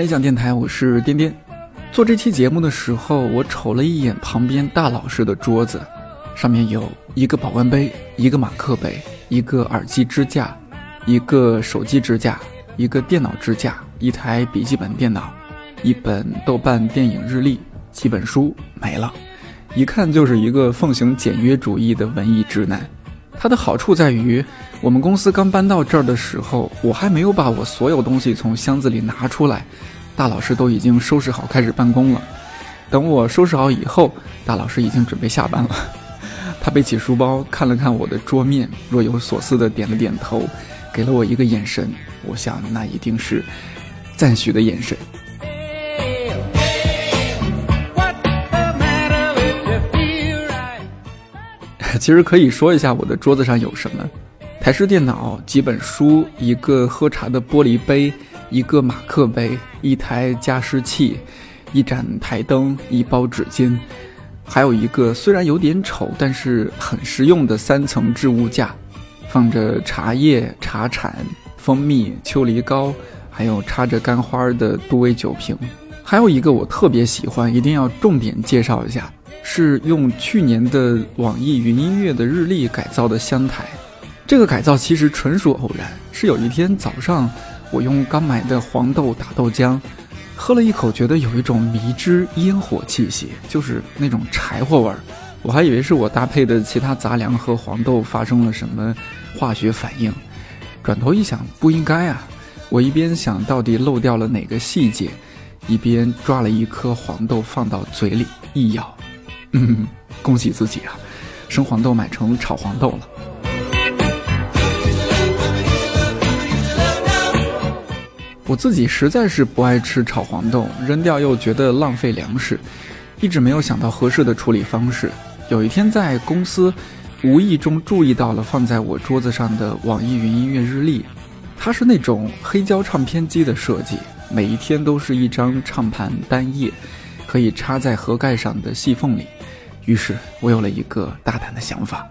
看理想电台，我是颠颠。做这期节目的时候，我瞅了一眼旁边大老师的桌子，上面有一个保温杯，一个马克杯，一个耳机支架，一个手机支架，一个电脑支架，一台笔记本电脑，一本豆瓣电影日历，几本书没了，一看就是一个奉行简约主义的文艺直男。它的好处在于，我们公司刚搬到这儿的时候，我还没有把我所有东西从箱子里拿出来，大老师都已经收拾好开始办公了。等我收拾好以后，大老师已经准备下班了。他背起书包，看了看我的桌面，若有所思地点了点头，给了我一个眼神。我想，那一定是赞许的眼神。其实可以说一下我的桌子上有什么：台式电脑、几本书、一个喝茶的玻璃杯、一个马克杯、一台加湿器、一盏台灯、一包纸巾，还有一个虽然有点丑，但是很实用的三层置物架，放着茶叶、茶铲、蜂蜜、秋梨膏，还有插着干花的杜威酒瓶。还有一个我特别喜欢，一定要重点介绍一下。是用去年的网易云音乐的日历改造的香台，这个改造其实纯属偶然。是有一天早上，我用刚买的黄豆打豆浆，喝了一口，觉得有一种迷之烟火气息，就是那种柴火味儿。我还以为是我搭配的其他杂粮和黄豆发生了什么化学反应，转头一想，不应该啊！我一边想到底漏掉了哪个细节，一边抓了一颗黄豆放到嘴里一咬。嗯，恭喜自己啊，生黄豆买成炒黄豆了。我自己实在是不爱吃炒黄豆，扔掉又觉得浪费粮食，一直没有想到合适的处理方式。有一天在公司，无意中注意到了放在我桌子上的网易云音乐日历，它是那种黑胶唱片机的设计，每一天都是一张唱盘单页，可以插在盒盖上的细缝里。于是我有了一个大胆的想法，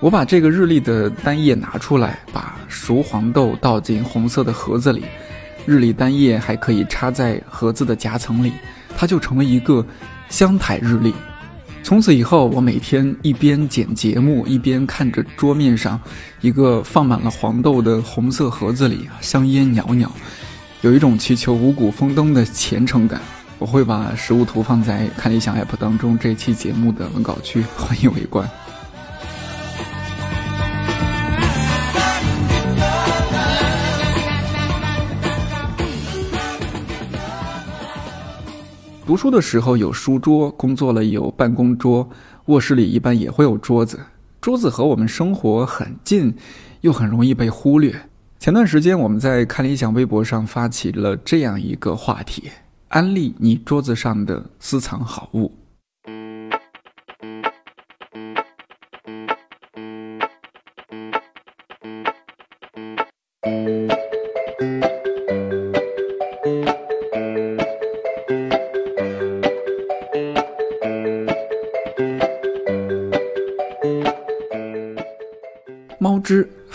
我把这个日历的单页拿出来，把熟黄豆倒进红色的盒子里，日历单页还可以插在盒子的夹层里，它就成了一个香台日历。从此以后，我每天一边剪节目，一边看着桌面上一个放满了黄豆的红色盒子里，香烟袅袅，有一种祈求五谷丰登的虔诚感。我会把实物图放在看理想 app 当中这期节目的文稿区，欢迎围观。读书的时候有书桌，工作了有办公桌，卧室里一般也会有桌子。桌子和我们生活很近，又很容易被忽略。前段时间我们在看理想微博上发起了这样一个话题。安利你桌子上的私藏好物。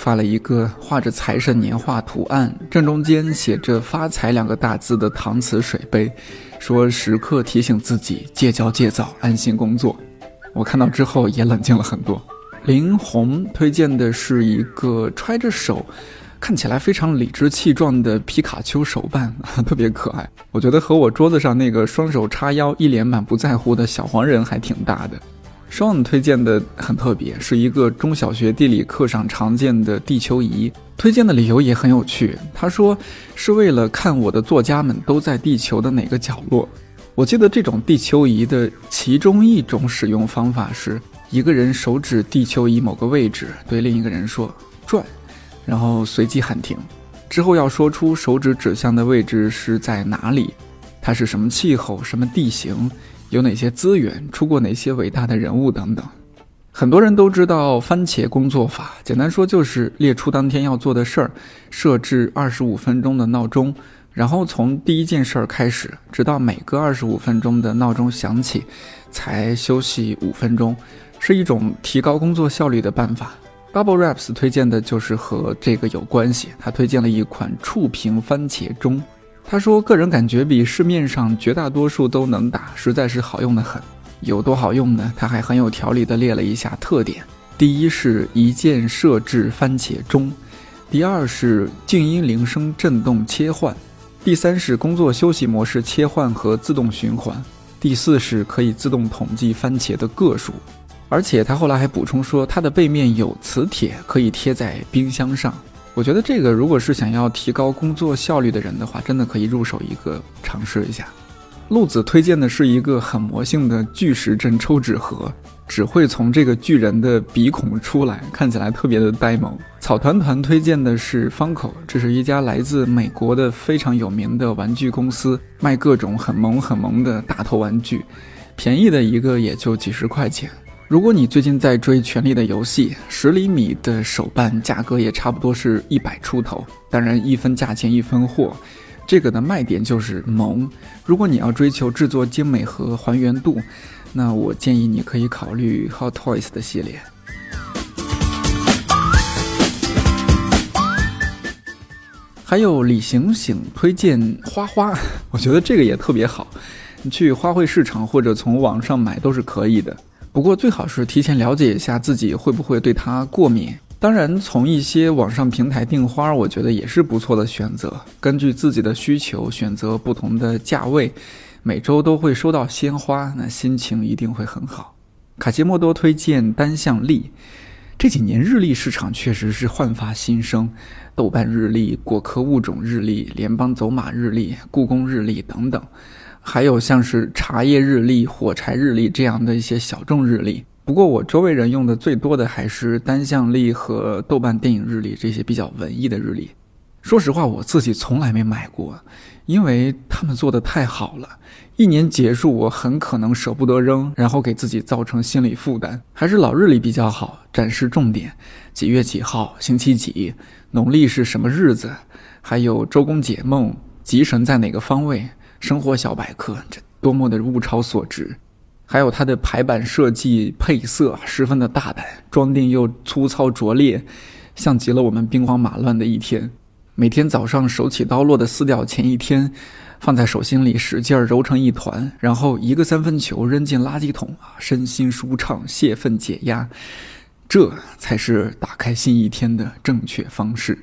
发了一个画着财神年画图案，正中间写着“发财”两个大字的搪瓷水杯，说时刻提醒自己戒骄戒躁，安心工作。我看到之后也冷静了很多。林红推荐的是一个揣着手，看起来非常理直气壮的皮卡丘手办，特别可爱。我觉得和我桌子上那个双手叉腰、一脸满不在乎的小黄人还挺搭的。Sean 推荐的很特别，是一个中小学地理课上常见的地球仪。推荐的理由也很有趣，他说是为了看我的作家们都在地球的哪个角落。我记得这种地球仪的其中一种使用方法是，一个人手指地球仪某个位置，对另一个人说转，然后随即喊停，之后要说出手指指向的位置是在哪里，它是什么气候、什么地形。有哪些资源，出过哪些伟大的人物等等，很多人都知道番茄工作法。简单说就是列出当天要做的事儿，设置二十五分钟的闹钟，然后从第一件事儿开始，直到每隔二十五分钟的闹钟响起，才休息五分钟，是一种提高工作效率的办法。Bubble Wraps 推荐的就是和这个有关系，他推荐了一款触屏番茄钟。他说：“个人感觉比市面上绝大多数都能打，实在是好用的很。有多好用呢？他还很有条理地列了一下特点：第一是一键设置番茄钟，第二是静音铃声震动切换，第三是工作休息模式切换和自动循环，第四是可以自动统计番茄的个数。而且他后来还补充说，它的背面有磁铁，可以贴在冰箱上。”我觉得这个如果是想要提高工作效率的人的话，真的可以入手一个尝试一下。鹿子推荐的是一个很魔性的巨石阵抽纸盒，只会从这个巨人的鼻孔出来，看起来特别的呆萌。草团团推荐的是方口，这是一家来自美国的非常有名的玩具公司，卖各种很萌很萌的大头玩具，便宜的一个也就几十块钱。如果你最近在追《权力的游戏》，十厘米的手办价格也差不多是一百出头。当然，一分价钱一分货，这个的卖点就是萌。如果你要追求制作精美和还原度，那我建议你可以考虑 Hot Toys 的系列。还有李醒醒推荐花花，我觉得这个也特别好，你去花卉市场或者从网上买都是可以的。不过最好是提前了解一下自己会不会对它过敏。当然，从一些网上平台订花，我觉得也是不错的选择。根据自己的需求选择不同的价位，每周都会收到鲜花，那心情一定会很好。卡西莫多推荐单向历，这几年日历市场确实是焕发新生，豆瓣日历、果壳物种日历、联邦走马日历、故宫日历等等。还有像是茶叶日历、火柴日历这样的一些小众日历，不过我周围人用的最多的还是单向历和豆瓣电影日历这些比较文艺的日历。说实话，我自己从来没买过，因为他们做的太好了，一年结束我很可能舍不得扔，然后给自己造成心理负担。还是老日历比较好，展示重点，几月几号，星期几，农历是什么日子，还有周公解梦，吉神在哪个方位。生活小百科，这多么的物超所值！还有它的排版设计、配色十分的大胆，装订又粗糙拙劣，像极了我们兵荒马乱的一天。每天早上手起刀落的撕掉前一天，放在手心里使劲儿揉成一团，然后一个三分球扔进垃圾桶啊，身心舒畅，泄愤解压，这才是打开新一天的正确方式。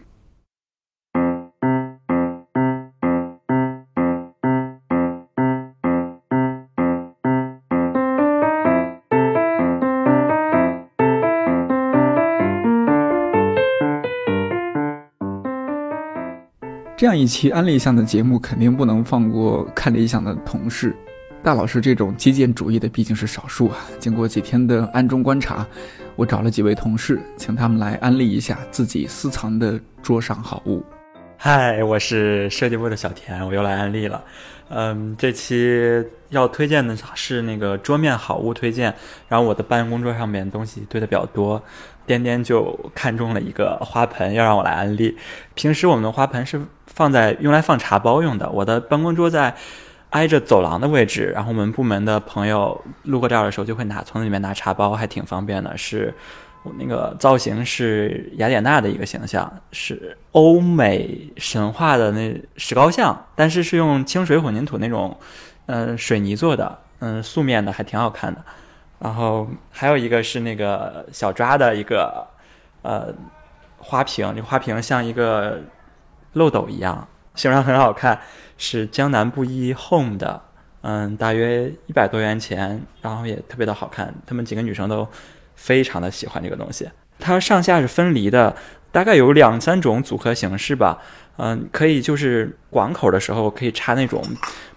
这样一期安利向的节目，肯定不能放过看理想的同事。大老师这种极简主义的毕竟是少数啊。经过几天的暗中观察，我找了几位同事，请他们来安利一下自己私藏的桌上好物。嗨，我是设计部的小田，我又来安利了。嗯，这期要推荐的是那个桌面好物推荐。然后我的办公桌上面东西堆的比较多。颠颠就看中了一个花盆，要让我来安利。平时我们的花盆是放在用来放茶包用的。我的办公桌在挨着走廊的位置，然后我们部门的朋友路过这儿的时候就会拿从里面拿茶包，还挺方便的。是我那个造型是雅典娜的一个形象，是欧美神话的那石膏像，但是是用清水混凝土那种嗯水泥做的，嗯素面的，还挺好看的。然后还有一个是那个小抓的一个呃花瓶，这花瓶像一个漏斗一样，形状很好看，是江南布衣 Home 的，嗯，大约一百多元钱，然后也特别的好看，她们几个女生都非常的喜欢这个东西。它上下是分离的，大概有两三种组合形式吧，嗯，可以就是广口的时候可以插那种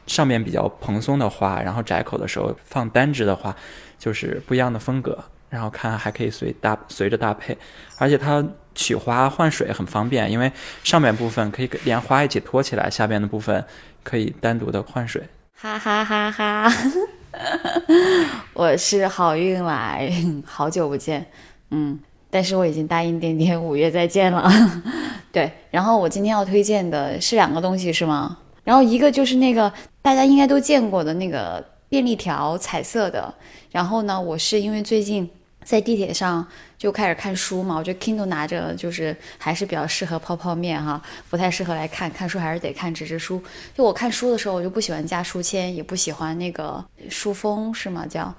上面比较蓬松的花，然后窄口的时候放单支的花。就是不一样的风格，然后看还可以随搭随着搭配，而且它取花换水很方便，因为上面部分可以连花一起托起来，下边的部分可以单独的换水。哈哈哈哈！我是好运来，好久不见，嗯，但是我已经答应点点五月再见了。对，然后我今天要推荐的是两个东西是吗？然后一个就是那个大家应该都见过的那个便利条，彩色的。然后呢，我是因为最近在地铁上就开始看书嘛，我觉得 Kindle 拿着就是还是比较适合泡泡面哈，不太适合来看看书，还是得看纸质书。就我看书的时候，我就不喜欢加书签，也不喜欢那个书封，是吗？叫，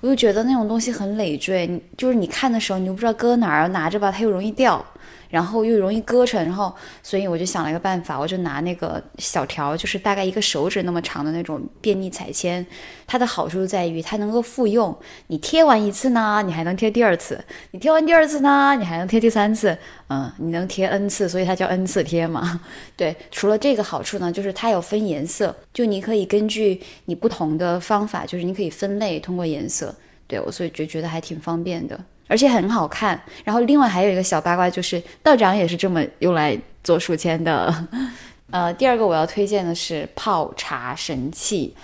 我就觉得那种东西很累赘，就是你看的时候，你又不知道搁哪儿，拿着吧，它又容易掉。然后又容易割成，然后所以我就想了一个办法，我就拿那个小条，就是大概一个手指那么长的那种便利彩铅。它的好处在于它能够复用，你贴完一次呢，你还能贴第二次；你贴完第二次呢，你还能贴第三次。嗯，你能贴 n 次，所以它叫 n 次贴嘛。对，除了这个好处呢，就是它有分颜色，就你可以根据你不同的方法，就是你可以分类通过颜色。对我，所以就觉得还挺方便的。而且很好看，然后另外还有一个小八卦，就是道长也是这么用来做书签的。呃，第二个我要推荐的是泡茶神器，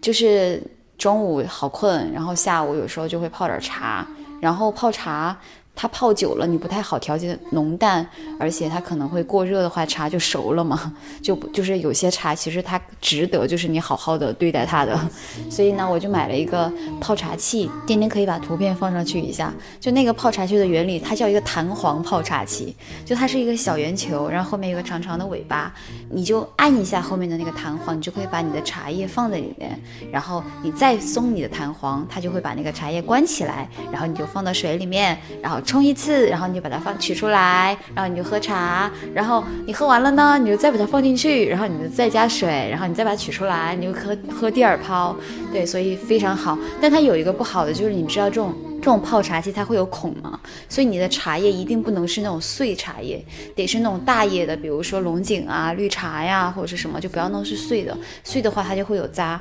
就是中午好困，然后下午有时候就会泡点茶，然后泡茶。它泡久了，你不太好调节浓淡，而且它可能会过热的话，茶就熟了嘛。就就是有些茶其实它值得，就是你好好的对待它的。所以呢，我就买了一个泡茶器，丁丁可以把图片放上去一下。就那个泡茶器的原理，它叫一个弹簧泡茶器，就它是一个小圆球，然后后面有个长长的尾巴，你就按一下后面的那个弹簧，你就可以把你的茶叶放在里面，然后你再松你的弹簧，它就会把那个茶叶关起来，然后你就放到水里面，然后。冲一次，然后你就把它放取出来，然后你就喝茶，然后你喝完了呢，你就再把它放进去，然后你就再加水，然后你再把它取出来，你就喝喝第二泡。对，所以非常好。但它有一个不好的，就是你知道这种这种泡茶器它会有孔吗？所以你的茶叶一定不能是那种碎茶叶，得是那种大叶的，比如说龙井啊、绿茶呀，或者是什么，就不要弄是碎的。碎的话它就会有渣。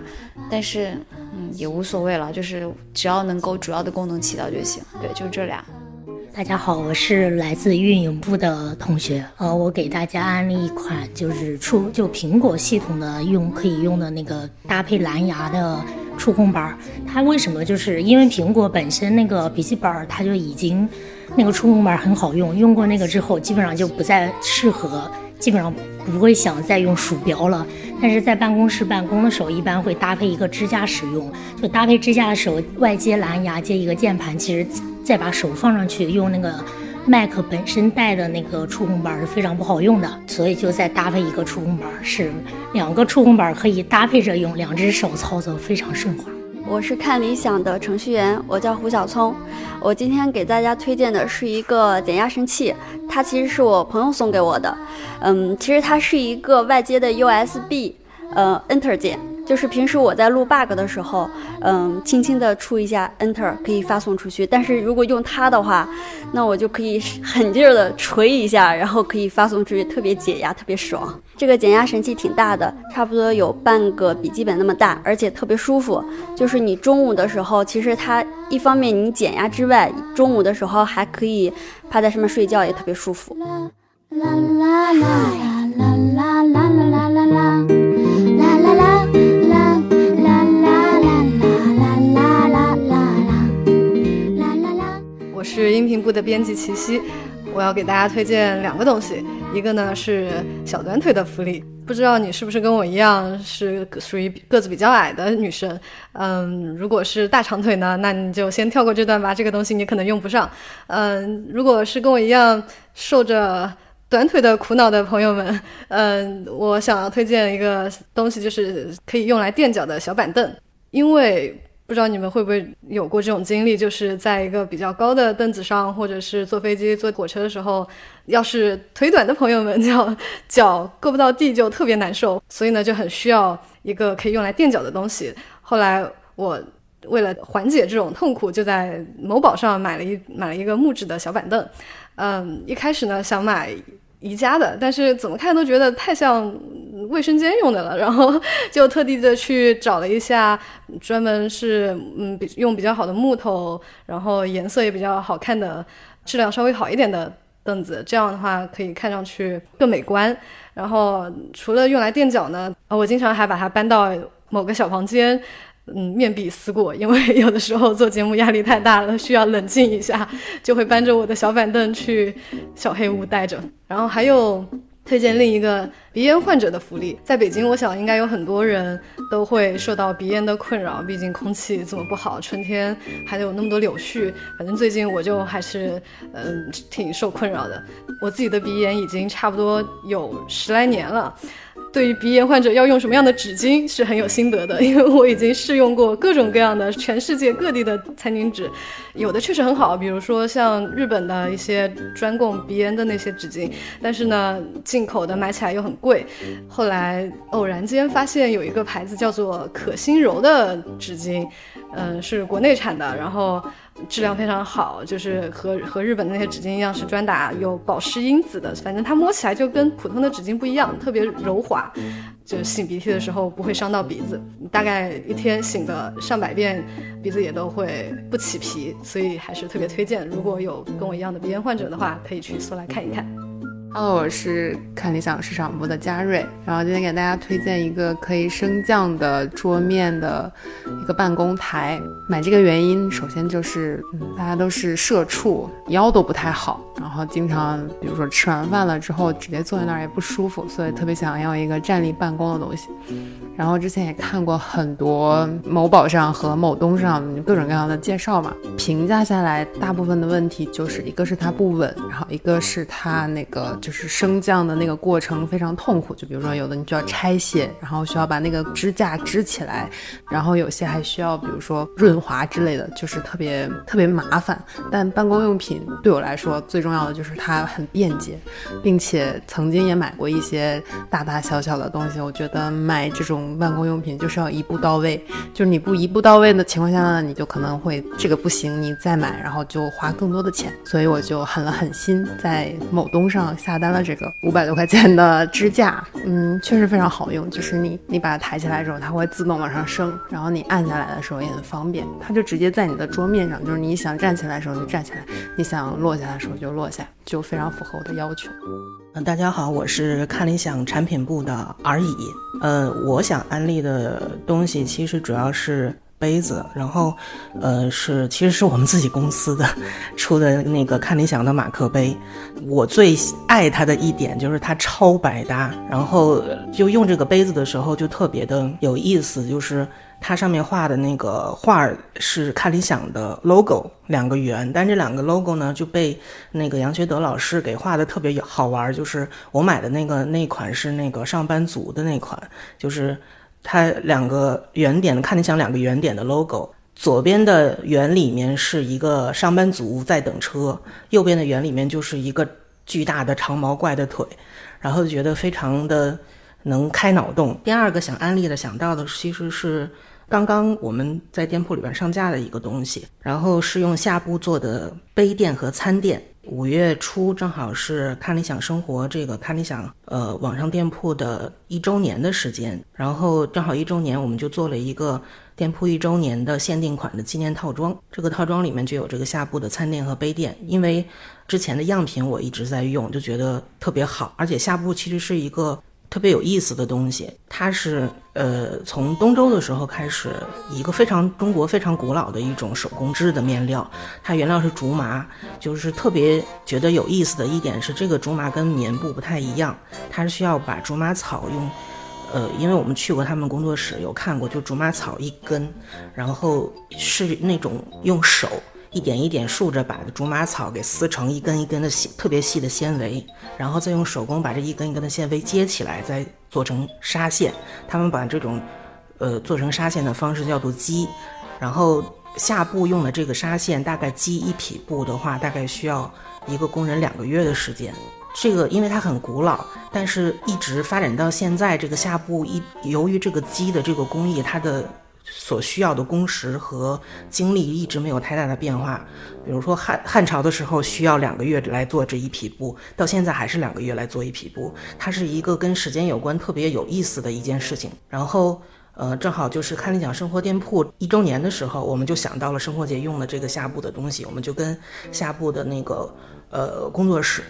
但是嗯也无所谓了，就是只要能够主要的功能起到就行。对，就这俩。大家好，我是来自运营部的同学。呃，我给大家安利一款就是触就苹果系统的用可以用的那个搭配蓝牙的触控板。它为什么？就是因为苹果本身那个笔记本它就已经那个触控板很好用，用过那个之后基本上就不再适合，基本上不会想再用鼠标了。但是在办公室办公的时候，一般会搭配一个支架使用。就搭配支架的时候，外接蓝牙接一个键盘，其实。再把手放上去，用那个 Mac 本身带的那个触控板是非常不好用的，所以就再搭配一个触控板，是两个触控板可以搭配着用，两只手操作非常顺滑。我是看理想的程序员，我叫胡小聪。我今天给大家推荐的是一个减压神器，它其实是我朋友送给我的。嗯，其实它是一个外接的 USB，呃，Enter 键。就是平时我在录 bug 的时候，嗯，轻轻的触一下 Enter 可以发送出去。但是如果用它的话，那我就可以 狠劲儿的锤一下，然后可以发送出去，特别解压，特别爽。这个减压神器挺大的，差不多有半个笔记本那么大，而且特别舒服。就是你中午的时候，其实它一方面你减压之外，中午的时候还可以趴在上面睡觉，也特别舒服。啦啦啦啦啦部的编辑齐溪，我要给大家推荐两个东西，一个呢是小短腿的福利，不知道你是不是跟我一样是属于个子比较矮的女生，嗯，如果是大长腿呢，那你就先跳过这段吧，这个东西你可能用不上，嗯，如果是跟我一样受着短腿的苦恼的朋友们，嗯，我想要推荐一个东西，就是可以用来垫脚的小板凳，因为。不知道你们会不会有过这种经历，就是在一个比较高的凳子上，或者是坐飞机、坐火车的时候，要是腿短的朋友们，脚脚够不到地就特别难受，所以呢就很需要一个可以用来垫脚的东西。后来我为了缓解这种痛苦，就在某宝上买了一买了一个木质的小板凳。嗯，一开始呢想买。宜家的，但是怎么看都觉得太像卫生间用的了，然后 就特地的去找了一下，专门是嗯比用比较好的木头，然后颜色也比较好看的，质量稍微好一点的凳子，这样的话可以看上去更美观。然后除了用来垫脚呢，我经常还把它搬到某个小房间。嗯，面壁思过，因为有的时候做节目压力太大了，需要冷静一下，就会搬着我的小板凳去小黑屋待着。然后还有推荐另一个鼻炎患者的福利。在北京，我想应该有很多人都会受到鼻炎的困扰，毕竟空气这么不好，春天还有那么多柳絮。反正最近我就还是嗯挺受困扰的。我自己的鼻炎已经差不多有十来年了。对于鼻炎患者要用什么样的纸巾是很有心得的，因为我已经试用过各种各样的全世界各地的餐巾纸，有的确实很好，比如说像日本的一些专供鼻炎的那些纸巾，但是呢，进口的买起来又很贵。后来偶然间发现有一个牌子叫做可心柔的纸巾，嗯，是国内产的，然后。质量非常好，就是和和日本的那些纸巾一样，是专打有保湿因子的。反正它摸起来就跟普通的纸巾不一样，特别柔滑，就擤鼻涕的时候不会伤到鼻子。大概一天擤个上百遍，鼻子也都会不起皮，所以还是特别推荐。如果有跟我一样的鼻炎患者的话，可以去搜来看一看。Hello，我是看理想市场部的嘉瑞，然后今天给大家推荐一个可以升降的桌面的一个办公台。买这个原因，首先就是，嗯，大家都是社畜，腰都不太好，然后经常，比如说吃完饭了之后，直接坐在那儿也不舒服，所以特别想要一个站立办公的东西。然后之前也看过很多某宝上和某东上各种各样的介绍嘛，评价下来，大部分的问题就是一个是它不稳，然后一个是它那个就是升降的那个过程非常痛苦，就比如说有的你就要拆卸，然后需要把那个支架支起来，然后有些还需要比如说润滑之类的，就是特别特别麻烦。但办公用品对我来说最重要的就是它很便捷，并且曾经也买过一些大大小小的东西，我觉得买这种。办公用品就是要一步到位，就是你不一步到位的情况下呢，你就可能会这个不行，你再买，然后就花更多的钱。所以我就狠了狠心，在某东上下下单了这个五百多块钱的支架。嗯，确实非常好用，就是你你把它抬起来之后，它会自动往上升，然后你按下来的时候也很方便，它就直接在你的桌面上，就是你想站起来的时候就站起来，你想落下的时候就落下，就非常符合我的要求。嗯，大家好，我是看理想产品部的而已。呃，我想安利的东西其实主要是杯子，然后，呃，是其实是我们自己公司的出的那个看理想的马克杯。我最爱它的一点就是它超百搭，然后就用这个杯子的时候就特别的有意思，就是。它上面画的那个画是看理想的 logo，两个圆，但这两个 logo 呢就被那个杨学德老师给画的特别好玩。就是我买的那个那款是那个上班族的那款，就是它两个圆点的看理想两个圆点的 logo，左边的圆里面是一个上班族在等车，右边的圆里面就是一个巨大的长毛怪的腿，然后觉得非常的能开脑洞。第二个想安利的想到的其实是。刚刚我们在店铺里边上架的一个东西，然后是用下布做的杯垫和餐垫。五月初正好是看理想生活这个看理想呃网上店铺的一周年的时间，然后正好一周年，我们就做了一个店铺一周年的限定款的纪念套装。这个套装里面就有这个下部的餐垫和杯垫，因为之前的样品我一直在用，就觉得特别好，而且下部其实是一个。特别有意思的东西，它是呃从东周的时候开始，一个非常中国非常古老的一种手工织的面料，它原料是竹麻，就是特别觉得有意思的一点是，这个竹麻跟棉布不太一样，它是需要把竹麻草用，呃，因为我们去过他们工作室有看过，就竹麻草一根，然后是那种用手。一点一点竖着把竹马草给撕成一根一根的细特别细的纤维，然后再用手工把这一根一根的纤维接起来，再做成纱线。他们把这种，呃，做成纱线的方式叫做机。然后下布用的这个纱线，大概机一匹布的话，大概需要一个工人两个月的时间。这个因为它很古老，但是一直发展到现在，这个下布一由于这个机的这个工艺，它的。所需要的工时和精力一直没有太大的变化。比如说汉汉朝的时候需要两个月来做这一匹布，到现在还是两个月来做一匹布。它是一个跟时间有关、特别有意思的一件事情。然后，呃，正好就是看理想生活店铺一周年的时候，我们就想到了生活节用的这个下布的东西，我们就跟下布的那个呃工作室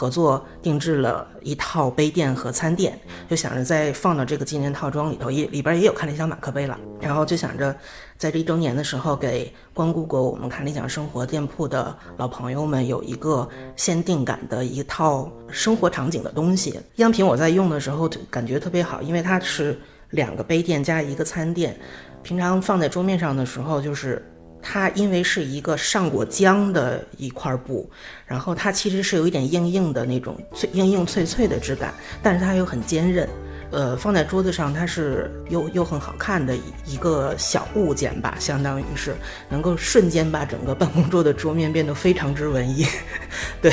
合作定制了一套杯垫和餐垫，就想着再放到这个纪念套装里头，也里边也有看理想马克杯了。然后就想着，在这一周年的时候，给光顾过我们看理想生活店铺的老朋友们有一个限定感的一套生活场景的东西。样品我在用的时候感觉特别好，因为它是两个杯垫加一个餐垫，平常放在桌面上的时候就是。它因为是一个上过浆的一块布，然后它其实是有一点硬硬的那种脆硬硬脆脆的质感，但是它又很坚韧，呃，放在桌子上它是又又很好看的一个小物件吧，相当于是能够瞬间把整个办公桌的桌面变得非常之文艺，对。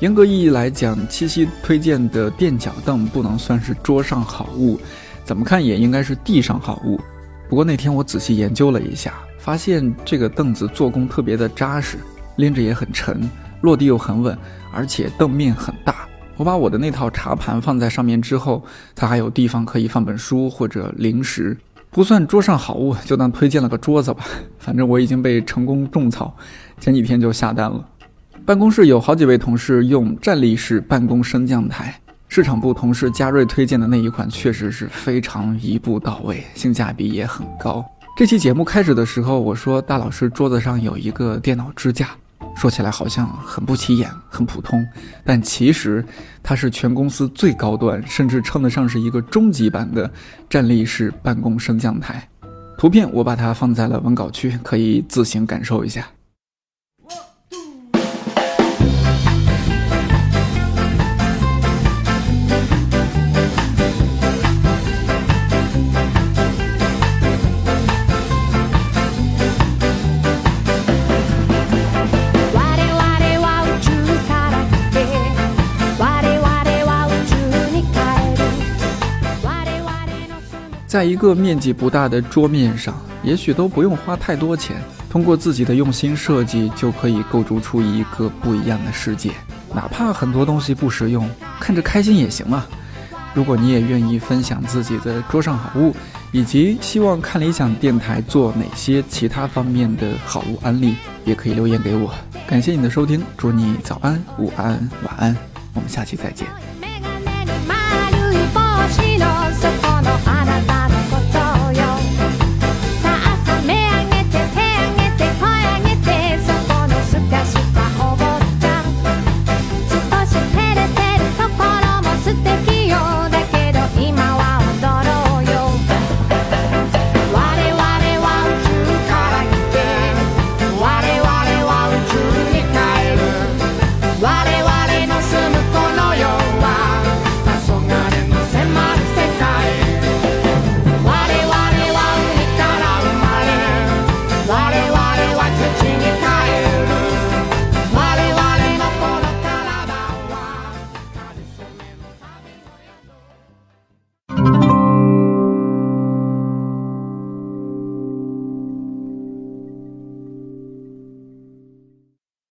严格意义来讲，七夕推荐的垫脚凳不能算是桌上好物，怎么看也应该是地上好物。不过那天我仔细研究了一下，发现这个凳子做工特别的扎实，拎着也很沉，落地又很稳，而且凳面很大。我把我的那套茶盘放在上面之后，它还有地方可以放本书或者零食，不算桌上好物，就当推荐了个桌子吧。反正我已经被成功种草，前几天就下单了。办公室有好几位同事用站立式办公升降台，市场部同事嘉瑞推荐的那一款确实是非常一步到位，性价比也很高。这期节目开始的时候，我说大老师桌子上有一个电脑支架，说起来好像很不起眼、很普通，但其实它是全公司最高端，甚至称得上是一个终极版的站立式办公升降台。图片我把它放在了文稿区，可以自行感受一下。在一个面积不大的桌面上，也许都不用花太多钱，通过自己的用心设计，就可以构筑出一个不一样的世界。哪怕很多东西不实用，看着开心也行啊。如果你也愿意分享自己的桌上好物，以及希望看理想电台做哪些其他方面的好物安利，也可以留言给我。感谢你的收听，祝你早安、午安、晚安，我们下期再见。